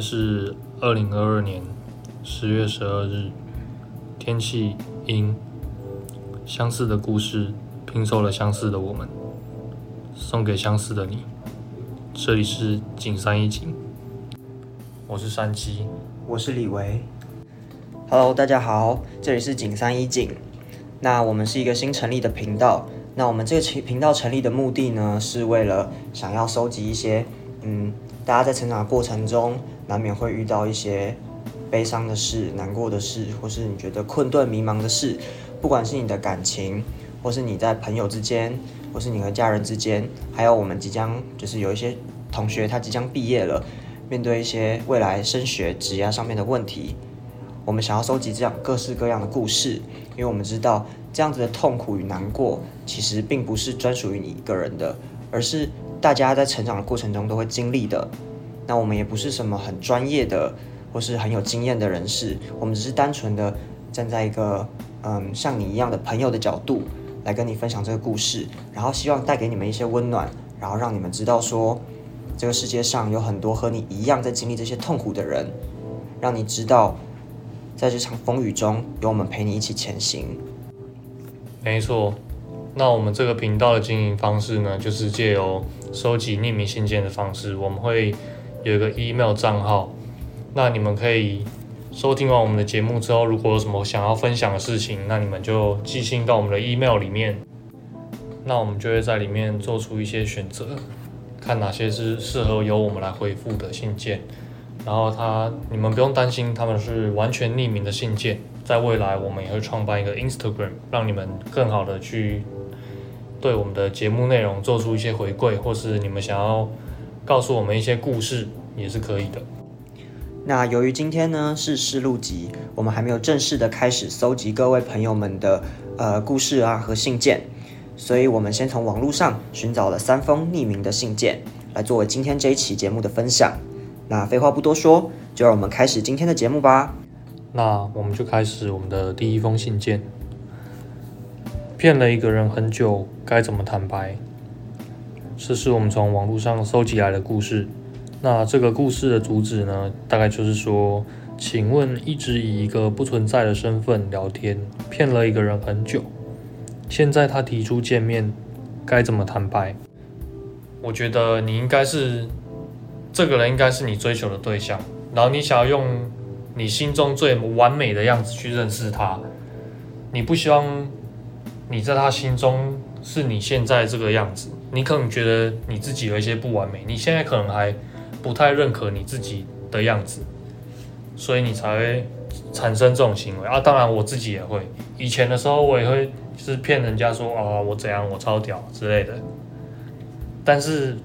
是二零二二年十月十二日，天气阴，相似的故事拼凑了相似的我们，送给相似的你。这里是景山一景，我是山鸡，我是李维。Hello，大家好，这里是景山一景。那我们是一个新成立的频道。那我们这个频道成立的目的呢，是为了想要收集一些，嗯，大家在成长过程中。难免会遇到一些悲伤的事、难过的事，或是你觉得困顿迷茫的事。不管是你的感情，或是你在朋友之间，或是你和家人之间，还有我们即将就是有一些同学他即将毕业了，面对一些未来升学、职业上面的问题，我们想要收集这样各式各样的故事，因为我们知道这样子的痛苦与难过，其实并不是专属于你一个人的，而是大家在成长的过程中都会经历的。那我们也不是什么很专业的或是很有经验的人士，我们只是单纯的站在一个嗯像你一样的朋友的角度来跟你分享这个故事，然后希望带给你们一些温暖，然后让你们知道说这个世界上有很多和你一样在经历这些痛苦的人，让你知道在这场风雨中有我们陪你一起前行。没错，那我们这个频道的经营方式呢，就是借由收集匿名信件的方式，我们会。有一个 email 账号，那你们可以收听完我们的节目之后，如果有什么想要分享的事情，那你们就寄信到我们的 email 里面，那我们就会在里面做出一些选择，看哪些是适合由我们来回复的信件。然后他，你们不用担心他们是完全匿名的信件，在未来我们也会创办一个 Instagram，让你们更好的去对我们的节目内容做出一些回馈，或是你们想要。告诉我们一些故事也是可以的。那由于今天呢是试录集，我们还没有正式的开始搜集各位朋友们的呃故事啊和信件，所以我们先从网络上寻找了三封匿名的信件，来作为今天这一期节目的分享。那废话不多说，就让我们开始今天的节目吧。那我们就开始我们的第一封信件。骗了一个人很久，该怎么坦白？这是我们从网络上搜集来的故事。那这个故事的主旨呢，大概就是说，请问一直以一个不存在的身份聊天，骗了一个人很久，现在他提出见面，该怎么坦白？我觉得你应该是这个人，应该是你追求的对象，然后你想要用你心中最完美的样子去认识他，你不希望你在他心中是你现在这个样子。你可能觉得你自己有一些不完美，你现在可能还不太认可你自己的样子，所以你才会产生这种行为啊。当然，我自己也会，以前的时候我也会是骗人家说啊我怎样我超屌之类的，但是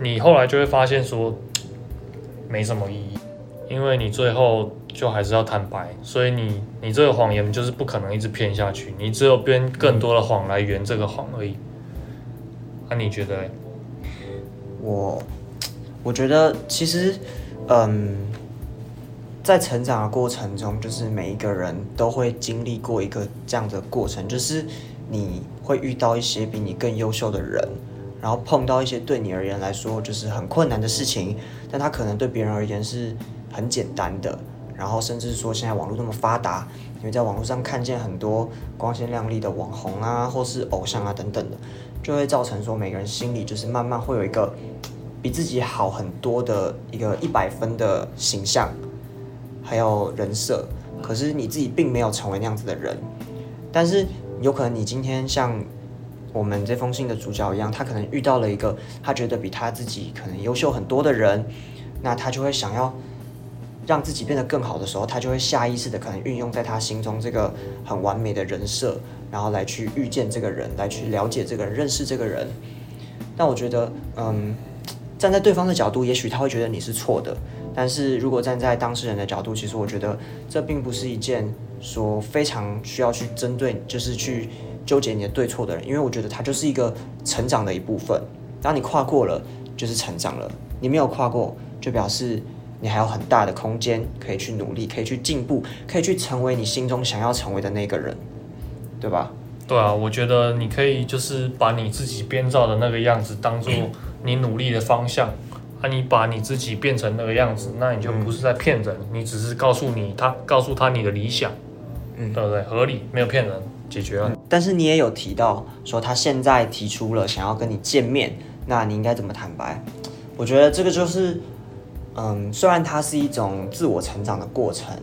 你后来就会发现说没什么意义，因为你最后就还是要坦白，所以你你这个谎言就是不可能一直骗下去，你只有编更多的谎来圆这个谎而已。那你觉得？我我觉得其实，嗯，在成长的过程中，就是每一个人都会经历过一个这样的过程，就是你会遇到一些比你更优秀的人，然后碰到一些对你而言来说就是很困难的事情，但他可能对别人而言是很简单的。然后甚至说现在网络那么发达，你会在网络上看见很多光鲜亮丽的网红啊，或是偶像啊等等的。就会造成说每个人心里就是慢慢会有一个比自己好很多的一个一百分的形象，还有人设，可是你自己并没有成为那样子的人。但是有可能你今天像我们这封信的主角一样，他可能遇到了一个他觉得比他自己可能优秀很多的人，那他就会想要让自己变得更好的时候，他就会下意识的可能运用在他心中这个很完美的人设。然后来去遇见这个人，来去了解这个人，认识这个人。但我觉得，嗯，站在对方的角度，也许他会觉得你是错的。但是如果站在当事人的角度，其实我觉得这并不是一件说非常需要去针对，就是去纠结你的对错的人。因为我觉得他就是一个成长的一部分。当你跨过了，就是成长了；你没有跨过，就表示你还有很大的空间可以去努力，可以去进步，可以去成为你心中想要成为的那个人。对吧？对啊，我觉得你可以就是把你自己编造的那个样子当做你努力的方向，啊，你把你自己变成那个样子，那你就不是在骗人，你只是告诉你他告诉他你的理想，嗯对不对？合理，没有骗人，解决了。但是你也有提到说他现在提出了想要跟你见面，那你应该怎么坦白？我觉得这个就是，嗯，虽然它是一种自我成长的过程，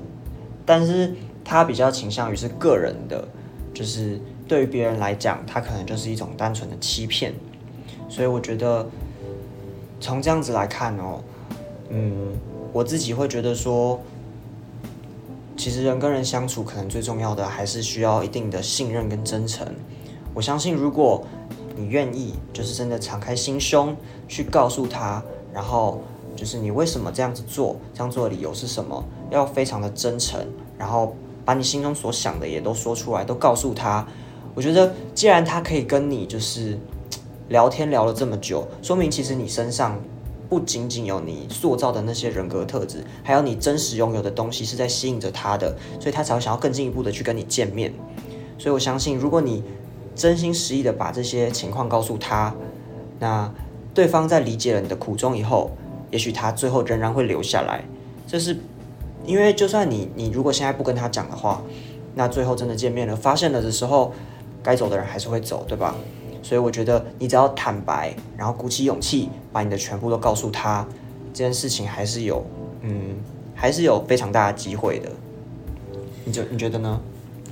但是它比较倾向于是个人的，就是对于别人来讲，它可能就是一种单纯的欺骗。所以我觉得从这样子来看哦，嗯，我自己会觉得说，其实人跟人相处，可能最重要的还是需要一定的信任跟真诚。我相信，如果你愿意，就是真的敞开心胸去告诉他，然后就是你为什么这样子做，这样做的理由是什么，要非常的真诚，然后把你心中所想的也都说出来，都告诉他。我觉得，既然他可以跟你就是聊天聊了这么久，说明其实你身上不仅仅有你塑造的那些人格特质，还有你真实拥有的东西是在吸引着他的，所以他才会想要更进一步的去跟你见面。所以我相信，如果你真心实意的把这些情况告诉他，那对方在理解了你的苦衷以后，也许他最后仍然会留下来。这是因为，就算你你如果现在不跟他讲的话，那最后真的见面了，发现了的时候，该走的人还是会走，对吧？所以我觉得你只要坦白，然后鼓起勇气，把你的全部都告诉他，这件事情还是有，嗯，还是有非常大的机会的。你觉你觉得呢？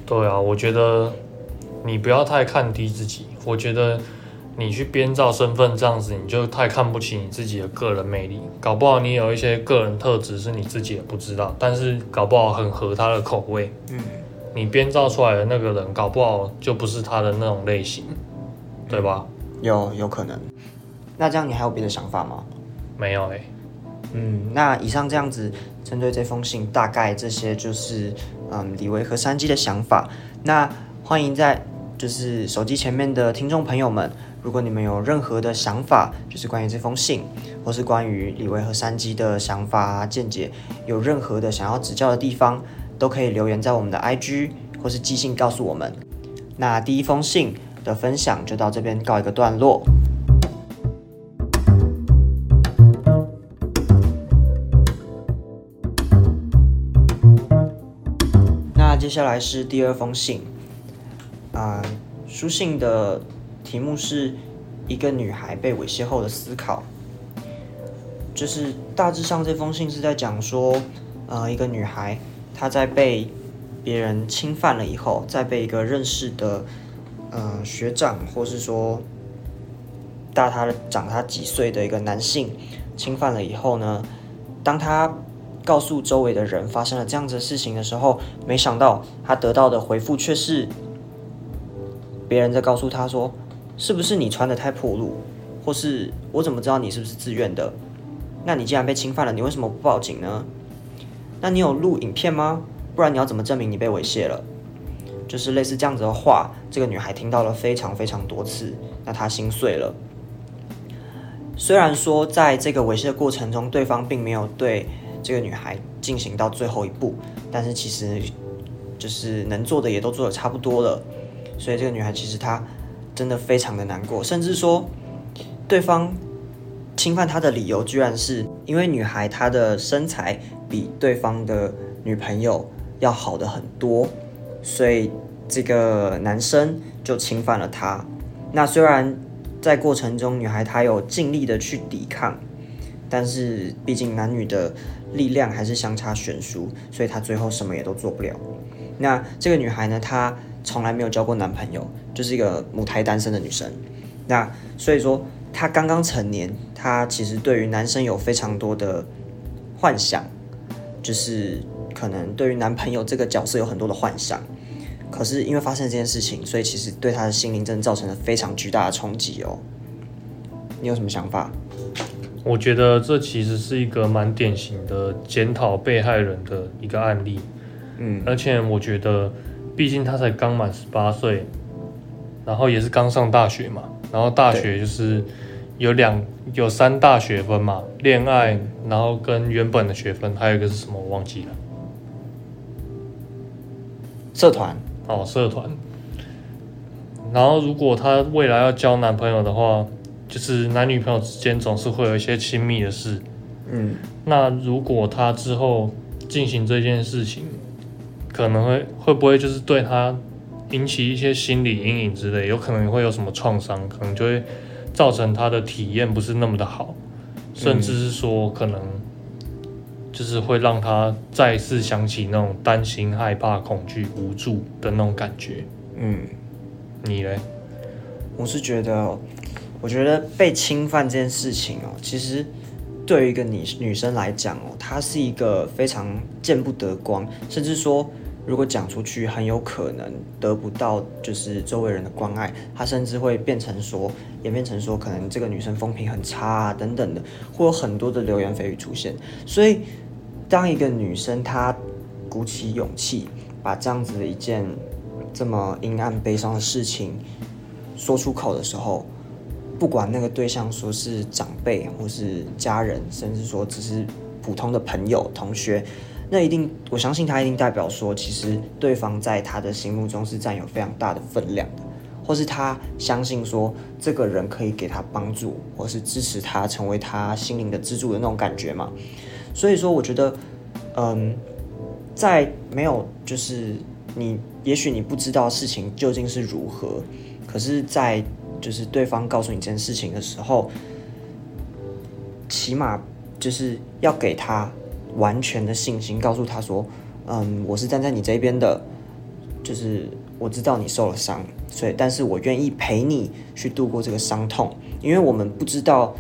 对啊，我觉得你不要太看低自己。我觉得你去编造身份这样子，你就太看不起你自己的个人魅力。搞不好你有一些个人特质是你自己也不知道，但是搞不好很合他的口味。嗯，你编造出来的那个人，搞不好就不是他的那种类型，对吧？有有可能。那这样你还有别的想法吗？没有诶、嗯，那以上这样子，针对这封信，大概这些就是嗯李维和山鸡的想法。那欢迎在就是手机前面的听众朋友们，如果你们有任何的想法，就是关于这封信，或是关于李维和山鸡的想法啊见解，有任何的想要指教的地方，都可以留言在我们的 IG 或是寄信告诉我们。那第一封信的分享就到这边告一个段落。那接下来是第二封信，啊、书信的题目是一个女孩被猥亵后的思考，就是大致上这封信是在讲说，呃，一个女孩她在被别人侵犯了以后，在被一个认识的呃学长或是说大他长他几岁的一个男性侵犯了以后呢，当他告诉周围的人发生了这样子的事情的时候，没想到他得到的回复却是别人在告诉他说：“是不是你穿的太暴露，或是我怎么知道你是不是自愿的？那你既然被侵犯了，你为什么不报警呢？那你有录影片吗？不然你要怎么证明你被猥亵了？”就是类似这样子的话，这个女孩听到了非常非常多次，那她心碎了。虽然说在这个猥亵的过程中，对方并没有对这个女孩进行到最后一步，但是其实就是能做的也都做的差不多了，所以这个女孩其实她真的非常的难过，甚至说对方侵犯她的理由居然是因为女孩她的身材比对方的女朋友要好的很多，所以这个男生就侵犯了她。那虽然在过程中，女孩她有尽力的去抵抗，但是毕竟男女的力量还是相差悬殊，所以她最后什么也都做不了。那这个女孩呢，她从来没有交过男朋友，就是一个母胎单身的女生。那所以说，她刚刚成年，她其实对于男生有非常多的幻想，就是可能对于男朋友这个角色有很多的幻想。可是因为发生这件事情，所以其实对他的心灵真的造成了非常巨大的冲击哦。你有什么想法？我觉得这其实是一个蛮典型的检讨被害人的一个案例，嗯而且我觉得，毕竟他才刚满十八岁，然后也是刚上大学嘛，然后大学就是有两有三大学分嘛，恋爱，然后跟原本的学分，还有一个是什么我忘记了，社团，哦，社团。然后如果她未来要交男朋友的话，就是男女朋友之间总是会有一些亲密的事。嗯，那如果她之后进行这件事情，可能会会不会就是对她引起一些心理阴影之类，有可能会有什么创伤，可能就会造成她的体验不是那么的好，甚至是说可能就是会让他再次想起那种担心、害怕、恐惧、无助的那种感觉。嗯，你嘞？我是觉得哦，我觉得被侵犯这件事情哦，其实对于一个女女生来讲哦，它是一个非常见不得光，甚至说如果讲出去很有可能得不到就是周围人的关爱，她甚至会变成说演变成说可能这个女生风评很差啊等等的，会有很多的流言蜚语出现。所以当一个女生她鼓起勇气把这样子的一件这么阴暗悲伤的事情。说出口的时候，不管那个对象说是长辈或是家人，甚至说只是普通的朋友、同学，那一定我相信他一定代表说，其实对方在他的心目中是占有非常大的分量的，或是他相信说这个人可以给他帮助，或是支持他成为他心灵的支柱的那种感觉嘛。所以说，我觉得，嗯，在没有就是你，也许你不知道事情究竟是如何。可是，在就是对方告诉你这件事情的时候，起码就是要给他完全的信心，告诉他说：“嗯，我是站在你这边的，就是我知道你受了伤，所以，但是我愿意陪你去度过这个伤痛，因为我们不知道，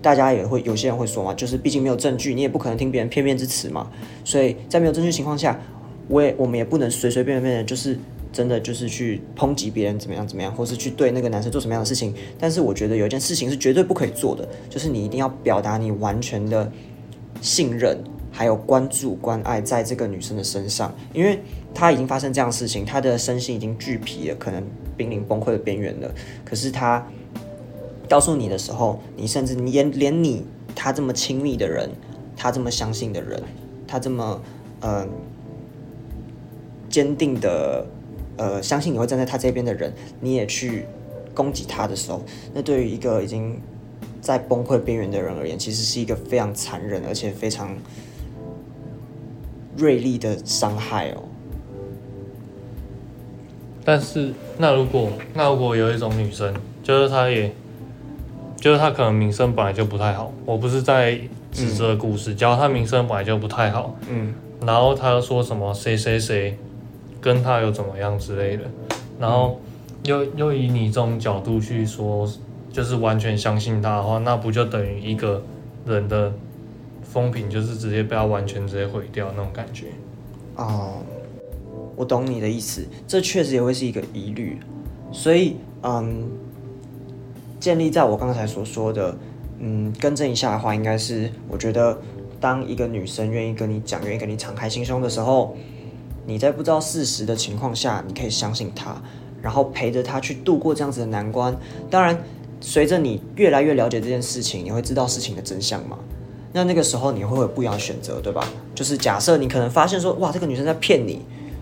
大家也会有些人会说嘛，就是毕竟没有证据，你也不可能听别人片面之词嘛，所以在没有证据情况下，我也我们也不能随随便便的，就是。”真的就是去抨击别人怎么样怎么样，或是去对那个男生做什么样的事情。但是我觉得有一件事情是绝对不可以做的，就是你一定要表达你完全的信任，还有关注、关爱在这个女生的身上，因为她已经发生这样的事情，她的身心已经俱疲了，可能濒临崩溃的边缘了。可是她告诉你的时候，你甚至连连你她这么亲密的人，她这么相信的人，她这么嗯坚定的。呃，相信你会站在她这边的人，你也去攻击她的时候，那对于一个已经在崩溃边缘的人而言，其实是一个非常残忍而且非常锐利的伤害哦。但是，那如果那如果有一种女生，就是她也，就是她可能名声本来就不太好，我不是在指责故事，假如她名声本来就不太好，嗯，然后她说什么谁谁谁。跟她又怎么样之类的，然后又又以你这种角度去说，就是完全相信她的话，那不就等于一个人的风评就是直接被他完全直接毁掉那种感觉？哦，我懂你的意思，这确实也会是一个疑虑。所以，嗯，建立在我刚才所说的，嗯，更正一下的话，应该是我觉得，当一个女生愿意跟你讲，愿意跟你敞开心胸的时候。你在不知道事实的情况下，你可以相信她，然后陪着他去度过这样子的难关。当然，随着你越来越了解这件事情，你会知道事情的真相嘛？那那个时候你会有不一样的选择，对吧？就是假设你可能发现说，哇，这个女生在骗你，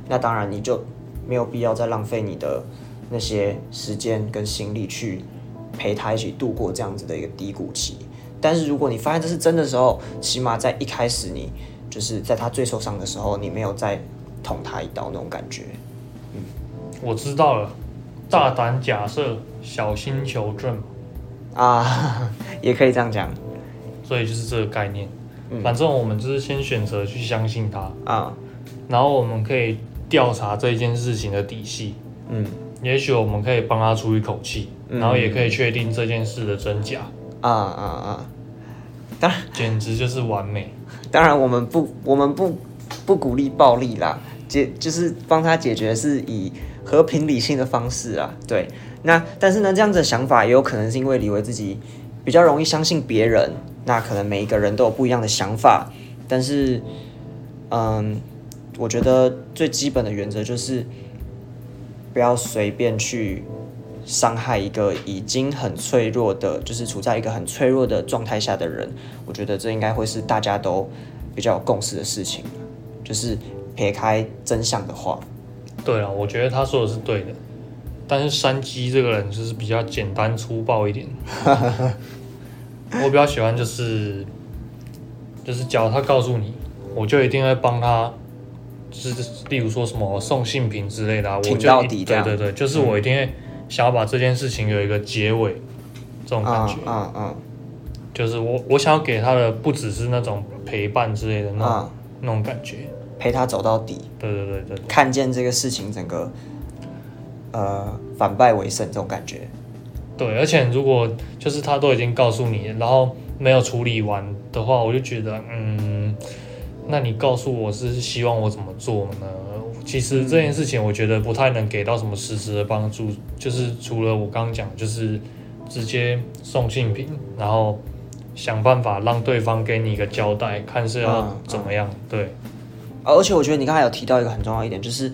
那当然你就没有必要再浪费你的那些时间跟心力去陪她一起度过这样子的一个低谷期。但是如果你发现这是真的时候，起码在一开始你就是在她最受伤的时候，你没有再。捅她一刀那种感觉，嗯，我知道了，大胆假设，小心求证，啊，也可以这样讲，所以就是这个概念，反正我们就是先选择去相信他啊，然后我们可以调查这件事情的底细，嗯，也许我们可以帮他出一口气，然后也可以确定这件事的真假，啊啊啊，当然，简直就是完美，当然我们不，我们不不鼓励暴力啦。解就是帮他解决，是以和平理性的方式啊，对。那但是呢，这样子的想法也有可能是因为李维自己比较容易相信别人。那可能每一个人都有不一样的想法，但是，嗯，我觉得最基本的原则就是不要随便去伤害一个已经很脆弱的，就是处在一个很脆弱的状态下的人。我觉得这应该会是大家都比较有共识的事情，就是。撇开真相的话，对啊，我觉得他说的是对的。但是山鸡这个人就是比较简单粗暴一点。我比较喜欢就是就是，假如他告诉你，我就一定会帮他，就是例如说什么送信品之类的、啊，我挺就一到底这样对对对，就是我一定会想要把这件事情有一个结尾，这种感觉。嗯嗯嗯就是我我想要给他的不只是那种陪伴之类的那种、嗯，那种感觉。陪他走到底，对对对对对看见这个事情整个呃反败为胜这种感觉。对，而且如果就是他都已经告诉你，然后没有处理完的话，我就觉得嗯，那你告诉我是希望我怎么做呢？其实这件事情我觉得不太能给到什么实质的帮助，就是除了我刚刚讲，就是直接送信品，然后想办法让对方给你一个交代，看是要嗯怎么样。对，而且我觉得你刚才有提到一个很重要一点，就是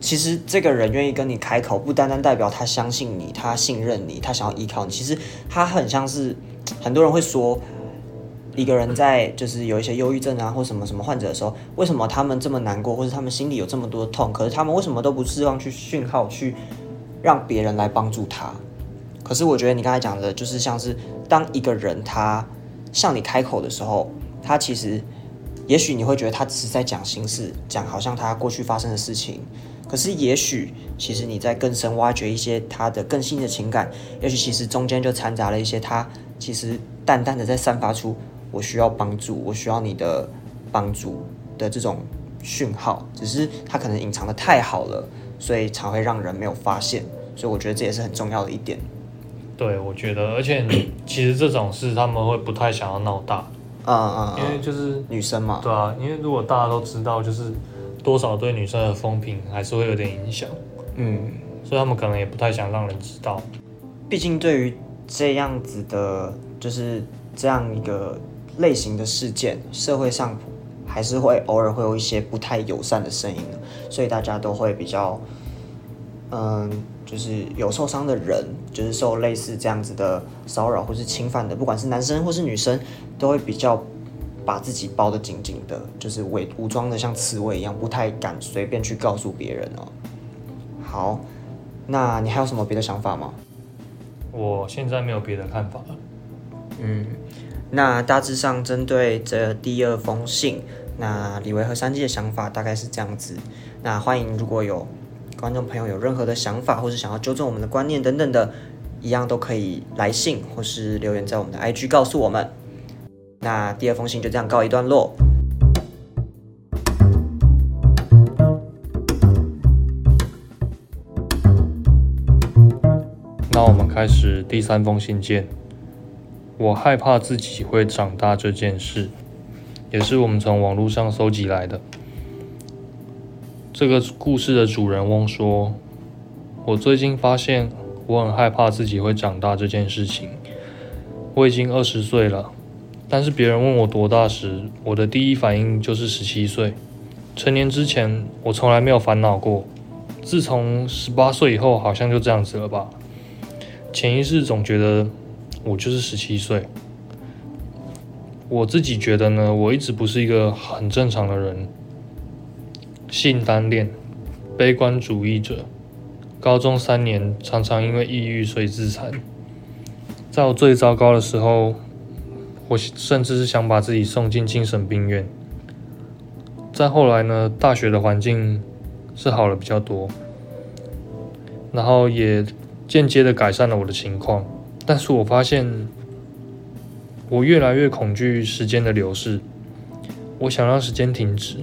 其实这个人愿意跟你开口，不单单代表他相信你，他信任你，他想要依靠你。其实他很像是很多人会说，一个人在就是有一些忧郁症啊或什么什么患者的时候，为什么他们这么难过，或者他们心里有这么多痛，可是他们为什么都不希望去讯号去让别人来帮助他？可是我觉得你刚才讲的，就是像是当一个人他向你开口的时候，他其实也许你会觉得他只是在讲心事，讲好像他过去发生的事情，可是也许其实你在更深挖掘一些他的更新的情感，也许其实中间就掺杂了一些他其实淡淡的在散发出我需要帮助，我需要你的帮助的这种讯号，只是他可能隐藏的太好了，所以才会让人没有发现，所以我觉得这也是很重要的一点。对，我觉得，而且其实这种事他们会不太想要闹大，嗯嗯因为嗯，就是女生嘛，对啊，因为如果大家都知道，就是多少对女生的风评还是会有点影响，嗯。所以他们可能也不太想让人知道。毕竟对于这样子的，就是这样一个类型的事件，社会上还是会偶尔会有一些不太友善的声音的，所以大家都会比较，嗯，就是有受伤的人，就是受类似这样子的骚扰或是侵犯的，不管是男生或是女生，都会比较把自己包得紧紧的，就是伪武装的像刺猬一样，不太敢随便去告诉别人哦。好，那你还有什么别的想法吗？我现在没有别的看法了。嗯，那大致上针对这第二封信，那李维和三季的想法大概是这样子。那欢迎如果有观众朋友有任何的想法，或是想要纠正我们的观念等等的，一样都可以来信或是留言在我们的 IG 告诉我们。那第二封信就这样告一段落。那我们开始第三封信件。我害怕自己会长大这件事，也是我们从网络上搜集来的。这个故事的主人翁说：“我最近发现我很害怕自己会长大这件事情。我已经二十岁了，但是别人问我多大时，我的第一反应就是十七岁。成年之前，我从来没有烦恼过。自从十八岁以后，好像就这样子了吧。潜意识总觉得我就是十七岁。我自己觉得呢，我一直不是一个很正常的人。性单恋，悲观主义者。高中三年常常因为抑郁所以自残。在我最糟糕的时候，我甚至是想把自己送进精神病院。再后来呢，大学的环境是好了比较多，然后也间接的改善了我的情况。但是我发现，我越来越恐惧时间的流逝，我想让时间停止，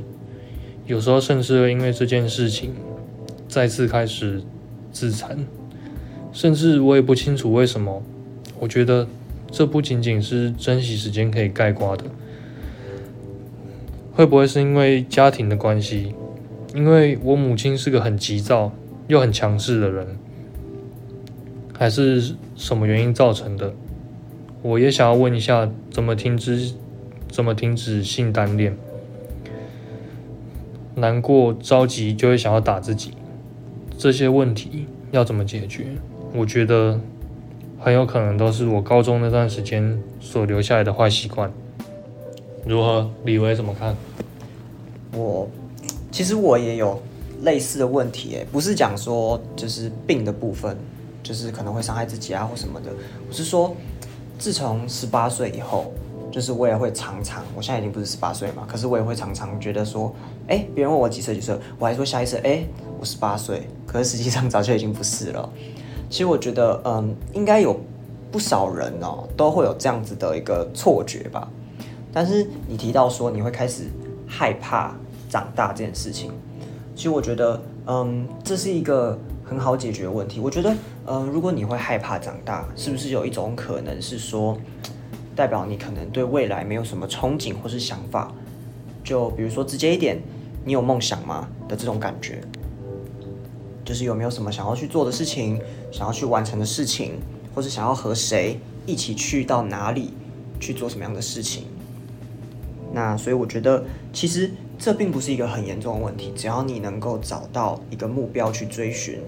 有时候甚至会因为这件事情再次开始自残，甚至我也不清楚为什么。我觉得这不仅仅是珍惜时间可以概括的，会不会是因为家庭的关系？因为我母亲是个很急躁又很强势的人，还是什么原因造成的？我也想要问一下，怎么停止，怎么停止性单恋？难过、着急就会想要打自己，这些问题要怎么解决？我觉得很有可能都是我高中那段时间所留下来的坏习惯。如何？李维怎么看？我其实我也有类似的问题，哎，不是讲说就是病的部分，就是可能会伤害自己啊或什么的。我是说，自从十八岁以后，就是我也会常常，我现在已经不是十八岁嘛，可是我也会常常觉得说，哎，别人问我几岁几岁，我还说下一次，哎，我十八岁，可是实际上早就已经不是了。其实我觉得，嗯，应该有不少人哦，都会有这样子的一个错觉吧。但是你提到说你会开始害怕长大这件事情，其实我觉得，嗯，这是一个很好解决的问题。我觉得，嗯，如果你会害怕长大，是不是有一种可能是说，代表你可能对未来没有什么憧憬或是想法？就比如说直接一点，你有梦想吗的这种感觉？就是有没有什么想要去做的事情，想要去完成的事情，或是想要和谁一起去到哪里去做什么样的事情？那所以我觉得，其实这并不是一个很严重的问题，只要你能够找到一个目标去追寻，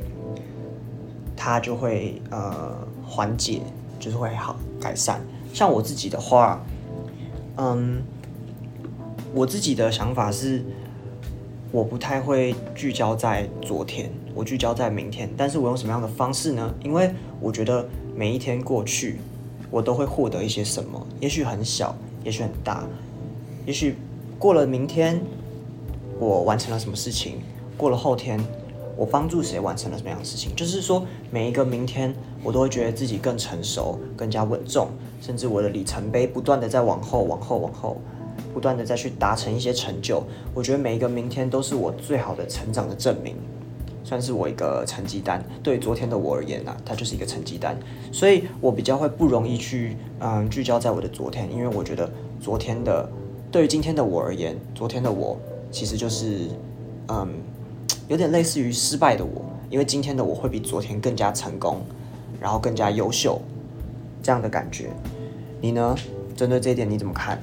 它就会呃缓解，就是会好改善。像我自己的话，嗯，我自己的想法是，我不太会聚焦在昨天，我聚焦在明天。但是我用什么样的方式呢？因为我觉得每一天过去，我都会获得一些什么，也许很小，也许很大。也许过了明天，我完成了什么事情；过了后天，我帮助谁完成了什么样的事情。就是说，每一个明天，我都会觉得自己更成熟、更加稳重，甚至我的里程碑不断的在往后、往后、往后，不断的再去达成一些成就。我觉得每一个明天都是我最好的成长的证明，算是我一个成绩单。对昨天的我而言呢，它就是一个成绩单。所以我比较会不容易去嗯聚焦在我的昨天，因为我觉得昨天的。对于今天的我而言，昨天的我其实就是，嗯，有点类似于失败的我，因为今天的我会比昨天更加成功，然后更加优秀，这样的感觉。你呢？针对这一点你怎么看？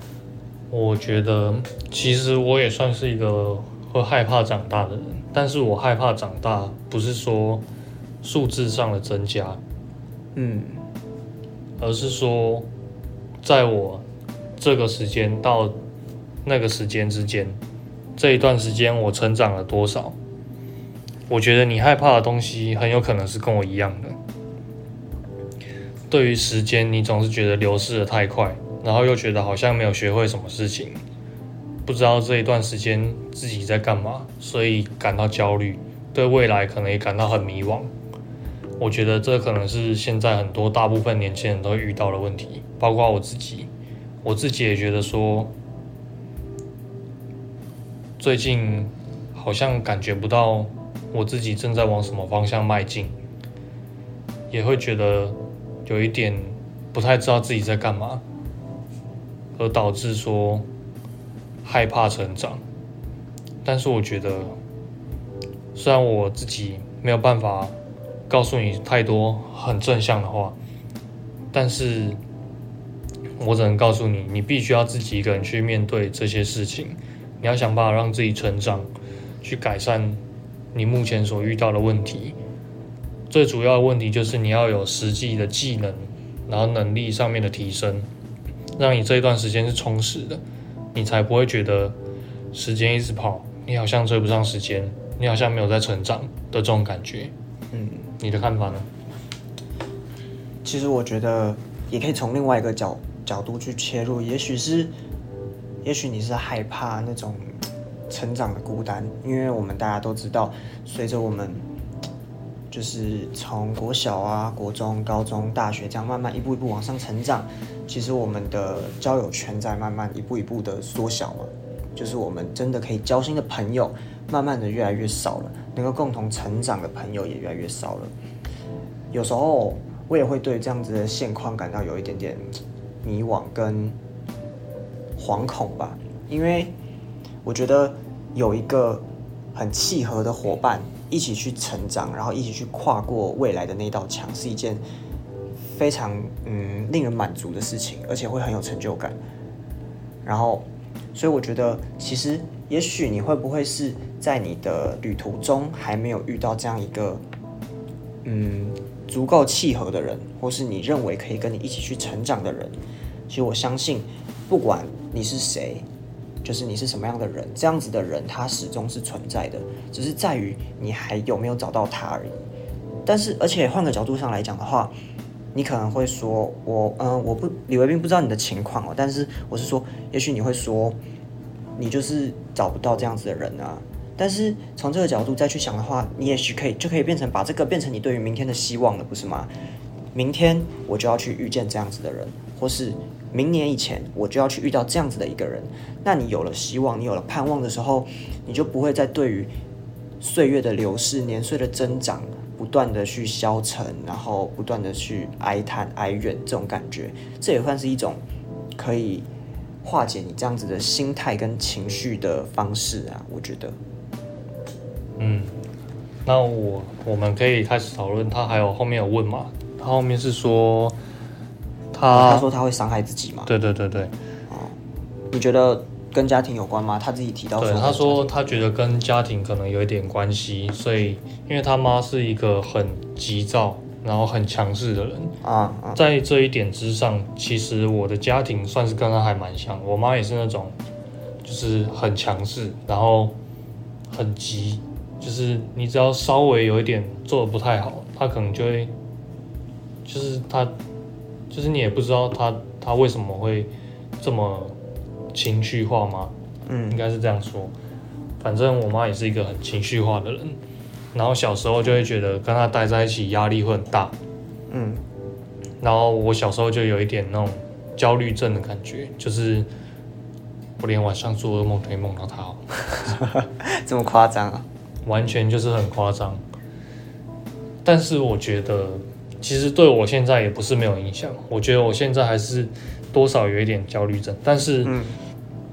我觉得其实我也算是一个会害怕长大的人，但是我害怕长大不是说数字上的增加，嗯，而是说在我这个时间到。那个时间之间，这一段时间我成长了多少？我觉得你害怕的东西很有可能是跟我一样的。对于时间，你总是觉得流逝的太快，然后又觉得好像没有学会什么事情，不知道这一段时间自己在干嘛，所以感到焦虑，对未来可能也感到很迷惘。我觉得这可能是现在很多大部分年轻人都遇到的问题，包括我自己，我自己也觉得说。最近好像感觉不到我自己正在往什么方向迈进，也会觉得有一点不太知道自己在干嘛，而导致说害怕成长。但是我觉得，虽然我自己没有办法告诉你太多很正向的话，但是我只能告诉你，你必须要自己一个人去面对这些事情。你要想办法让自己成长，去改善你目前所遇到的问题。最主要的问题就是你要有实际的技能，然后能力上面的提升，让你这一段时间是充实的，你才不会觉得时间一直跑，你好像追不上时间，你好像没有在成长的这种感觉。嗯，你的看法呢？其实我觉得也可以从另外一个角角度去切入，也许是。也许你是害怕那种成长的孤单，因为我们大家都知道，随着我们就是从国小啊、国中、高中、大学这样慢慢一步一步往上成长，其实我们的交友圈在慢慢一步一步的缩小了，就是我们真的可以交心的朋友，慢慢的越来越少了，能够共同成长的朋友也越来越少了。有时候我也会对这样子的现况感到有一点点迷惘跟。惶恐吧，因为我觉得有一个很契合的伙伴一起去成长，然后一起去跨过未来的那道墙，是一件非常嗯令人满足的事情，而且会很有成就感。然后，所以我觉得，其实也许你会不会是在你的旅途中还没有遇到这样一个嗯足够契合的人，或是你认为可以跟你一起去成长的人？其实我相信。不管你是谁，就是你是什么样的人，这样子的人他始终是存在的，只是在于你还有没有找到他而已。但是，而且换个角度上来讲的话，你可能会说，我，嗯、我不，李维斌不知道你的情况哦，但是我是说，也许你会说，你就是找不到这样子的人啊。但是从这个角度再去想的话，你也许可以就可以变成把这个变成你对于明天的希望了，不是吗？明天我就要去遇见这样子的人，或是明年以前我就要去遇到这样子的一个人。那你有了希望，你有了盼望的时候，你就不会再对于岁月的流逝、年岁的增长，不断的去消沉，然后不断的去哀叹、哀怨这种感觉。这也算是一种可以化解你这样子的心态跟情绪的方式啊，我觉得。嗯，那我我们可以开始讨论。他还有后面有问嘛？他后面是说他他说他会伤害自己嘛？对对对对你觉得跟家庭有关吗？他自己提到对，他说他觉得跟家庭可能有一点关系，所以因为他妈是一个很急躁，然后很强势的人，啊啊，在这一点之上，其实我的家庭算是跟他还蛮像。我妈也是那种，就是很强势，然后很急，就是你只要稍微有一点做的不太好，她可能就会，就是她，就是你也不知道她她为什么会这么情绪化吗？嗯应该是这样说。反正我妈也是一个很情绪化的人，然后小时候就会觉得跟她待在一起压力会很大，嗯然后我小时候就有一点那种焦虑症的感觉，就是我连晚上做噩梦都会梦到她哦，这么夸张啊？完全就是很夸张。但是我觉得，其实对我现在也不是没有影响。我觉得我现在还是多少有一点焦虑症，但是，嗯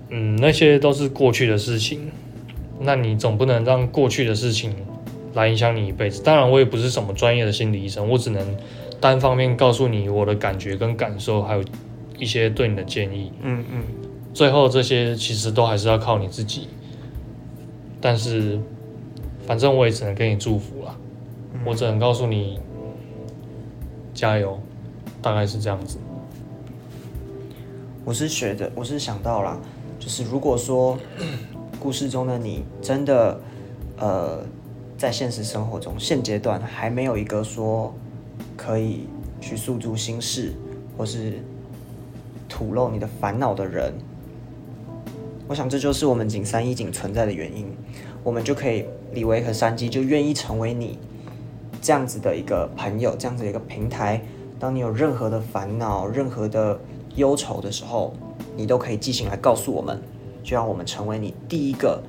嗯，那些都是过去的事情。那你总不能让过去的事情来影响你一辈子。当然，我也不是什么专业的心理医生，我只能单方面告诉你我的感觉跟感受，还有一些对你的建议。嗯嗯，最后这些其实都还是要靠你自己。但是，反正我也只能给你祝福了，我只能告诉你加油，大概是这样子。我是觉得，我是想到了，就是如果说 故事中的你真的，呃，在现实生活中现阶段还没有一个说可以去诉诸心事，或是吐露你的烦恼的人，我想这就是我们景三一景存在的原因，我们就可以李维和山鸡就愿意成为你这样子的一个朋友，这样子的一个平台。当你有任何的烦恼、任何的忧愁的时候，你都可以寄信来告诉我们，就让我们成为你第一个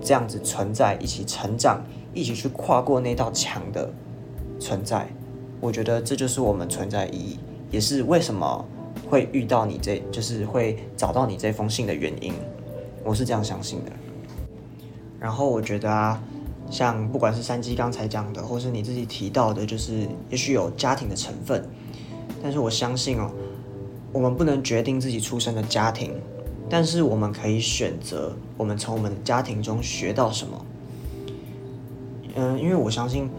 这样子存在、一起成长、一起去跨过那道墙的存在。我觉得这就是我们存在意义，也是为什么会遇到你这，就是会找到你这封信的原因。我是这样相信的。然后我觉得啊，像不管是山鸡刚才讲的，或是你自己提到的，就是也许有家庭的成分，但是我相信哦，我们不能决定自己出生的家庭，但是我们可以选择我们从我们的家庭中学到什么。嗯，因为我相信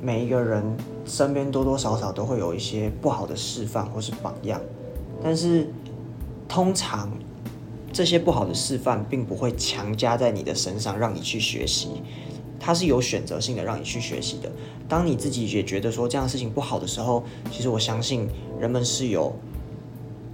每一个人身边多多少少都会有一些不好的示范或是榜样，但是通常这些不好的示范并不会强加在你的身上让你去学习，它是有选择性的让你去学习的。当你自己也觉得说这样的事情不好的时候，其实我相信人们是有，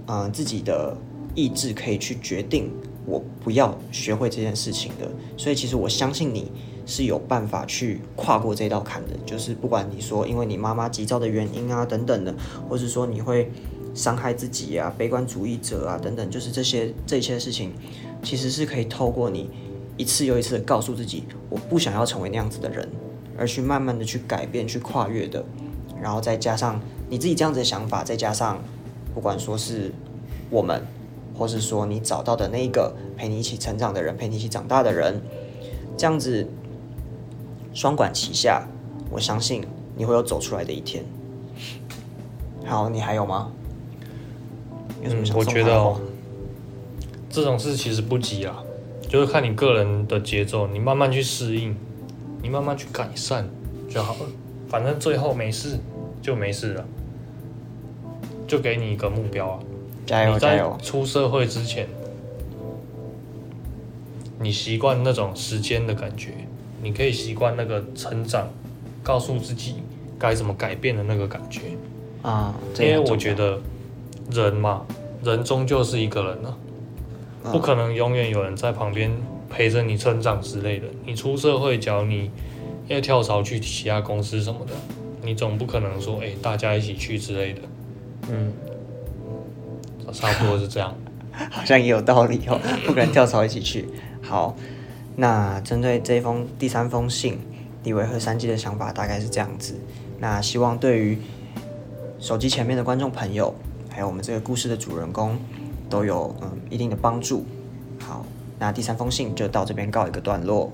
嗯、自己的意志可以去决定我不要学会这件事情的。所以其实我相信你是有办法去跨过这道坎的。就是不管你说因为你妈妈急躁的原因啊等等的，或是说你会伤害自己啊、悲观主义者啊等等，就是这些这些事情，其实是可以透过你一次又一次的告诉自己，我不想要成为那样子的人，而去慢慢的去改变、去跨越的。然后再加上你自己这样子的想法，再加上不管说是我们，或是说你找到的那一个陪你一起成长的人，陪你一起长大的人，这样子双管齐下，我相信你会有走出来的一天。好，你还有吗？有什么嗯想，我觉得、哦、这种事其实不急啊，就是看你个人的节奏，你慢慢去适应，你慢慢去改善就好了。反正最后没事就没事了，就给你一个目标啊。加油你在加油！出社会之前，你习惯那种时间的感觉，你可以习惯那个成长，告诉自己该怎么改变的那个感觉。啊，因为我觉得人嘛，人终究是一个人啊，不可能永远有人在旁边陪着你成长之类的。你出社会，假如你要跳槽去其他公司什么的，你总不可能说，哎、大家一起去之类的，嗯，差不多是这样。好像也有道理哦，不可能跳槽一起去。好，那针对这封第三封信，李维和三季的想法大概是这样子。那希望对于手机前面的观众朋友，还有我们这个故事的主人公，都有嗯一定的帮助。好，那第三封信就到这边告一个段落。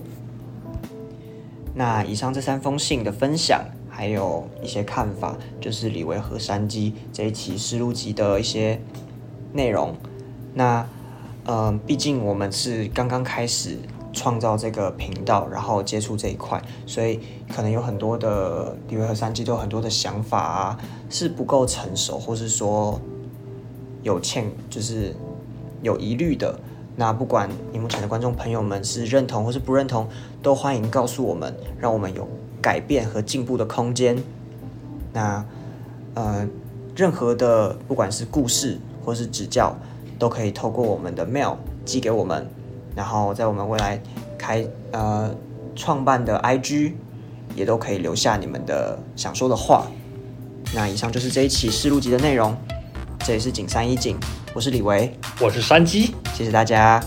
那以上这三封信的分享，还有一些看法，就是李维和山鸡这一期思路集的一些内容。那，嗯、毕竟我们是刚刚开始创造这个频道，然后接触这一块，所以可能有很多的李维和山鸡都有很多的想法啊，是不够成熟，或是说有欠，就是有疑虑的。那不管荧幕前的观众朋友们是认同或是不认同，都欢迎告诉我们，让我们有改变和进步的空间。那呃，任何的不管是故事或是指教，都可以透过我们的 mail 寄给我们，然后在我们未来开呃创办的 IG 也都可以留下你们的想说的话。那以上就是这一期试录集的内容，这里是景山一景，我是李维，我是山鸡。谢谢大家。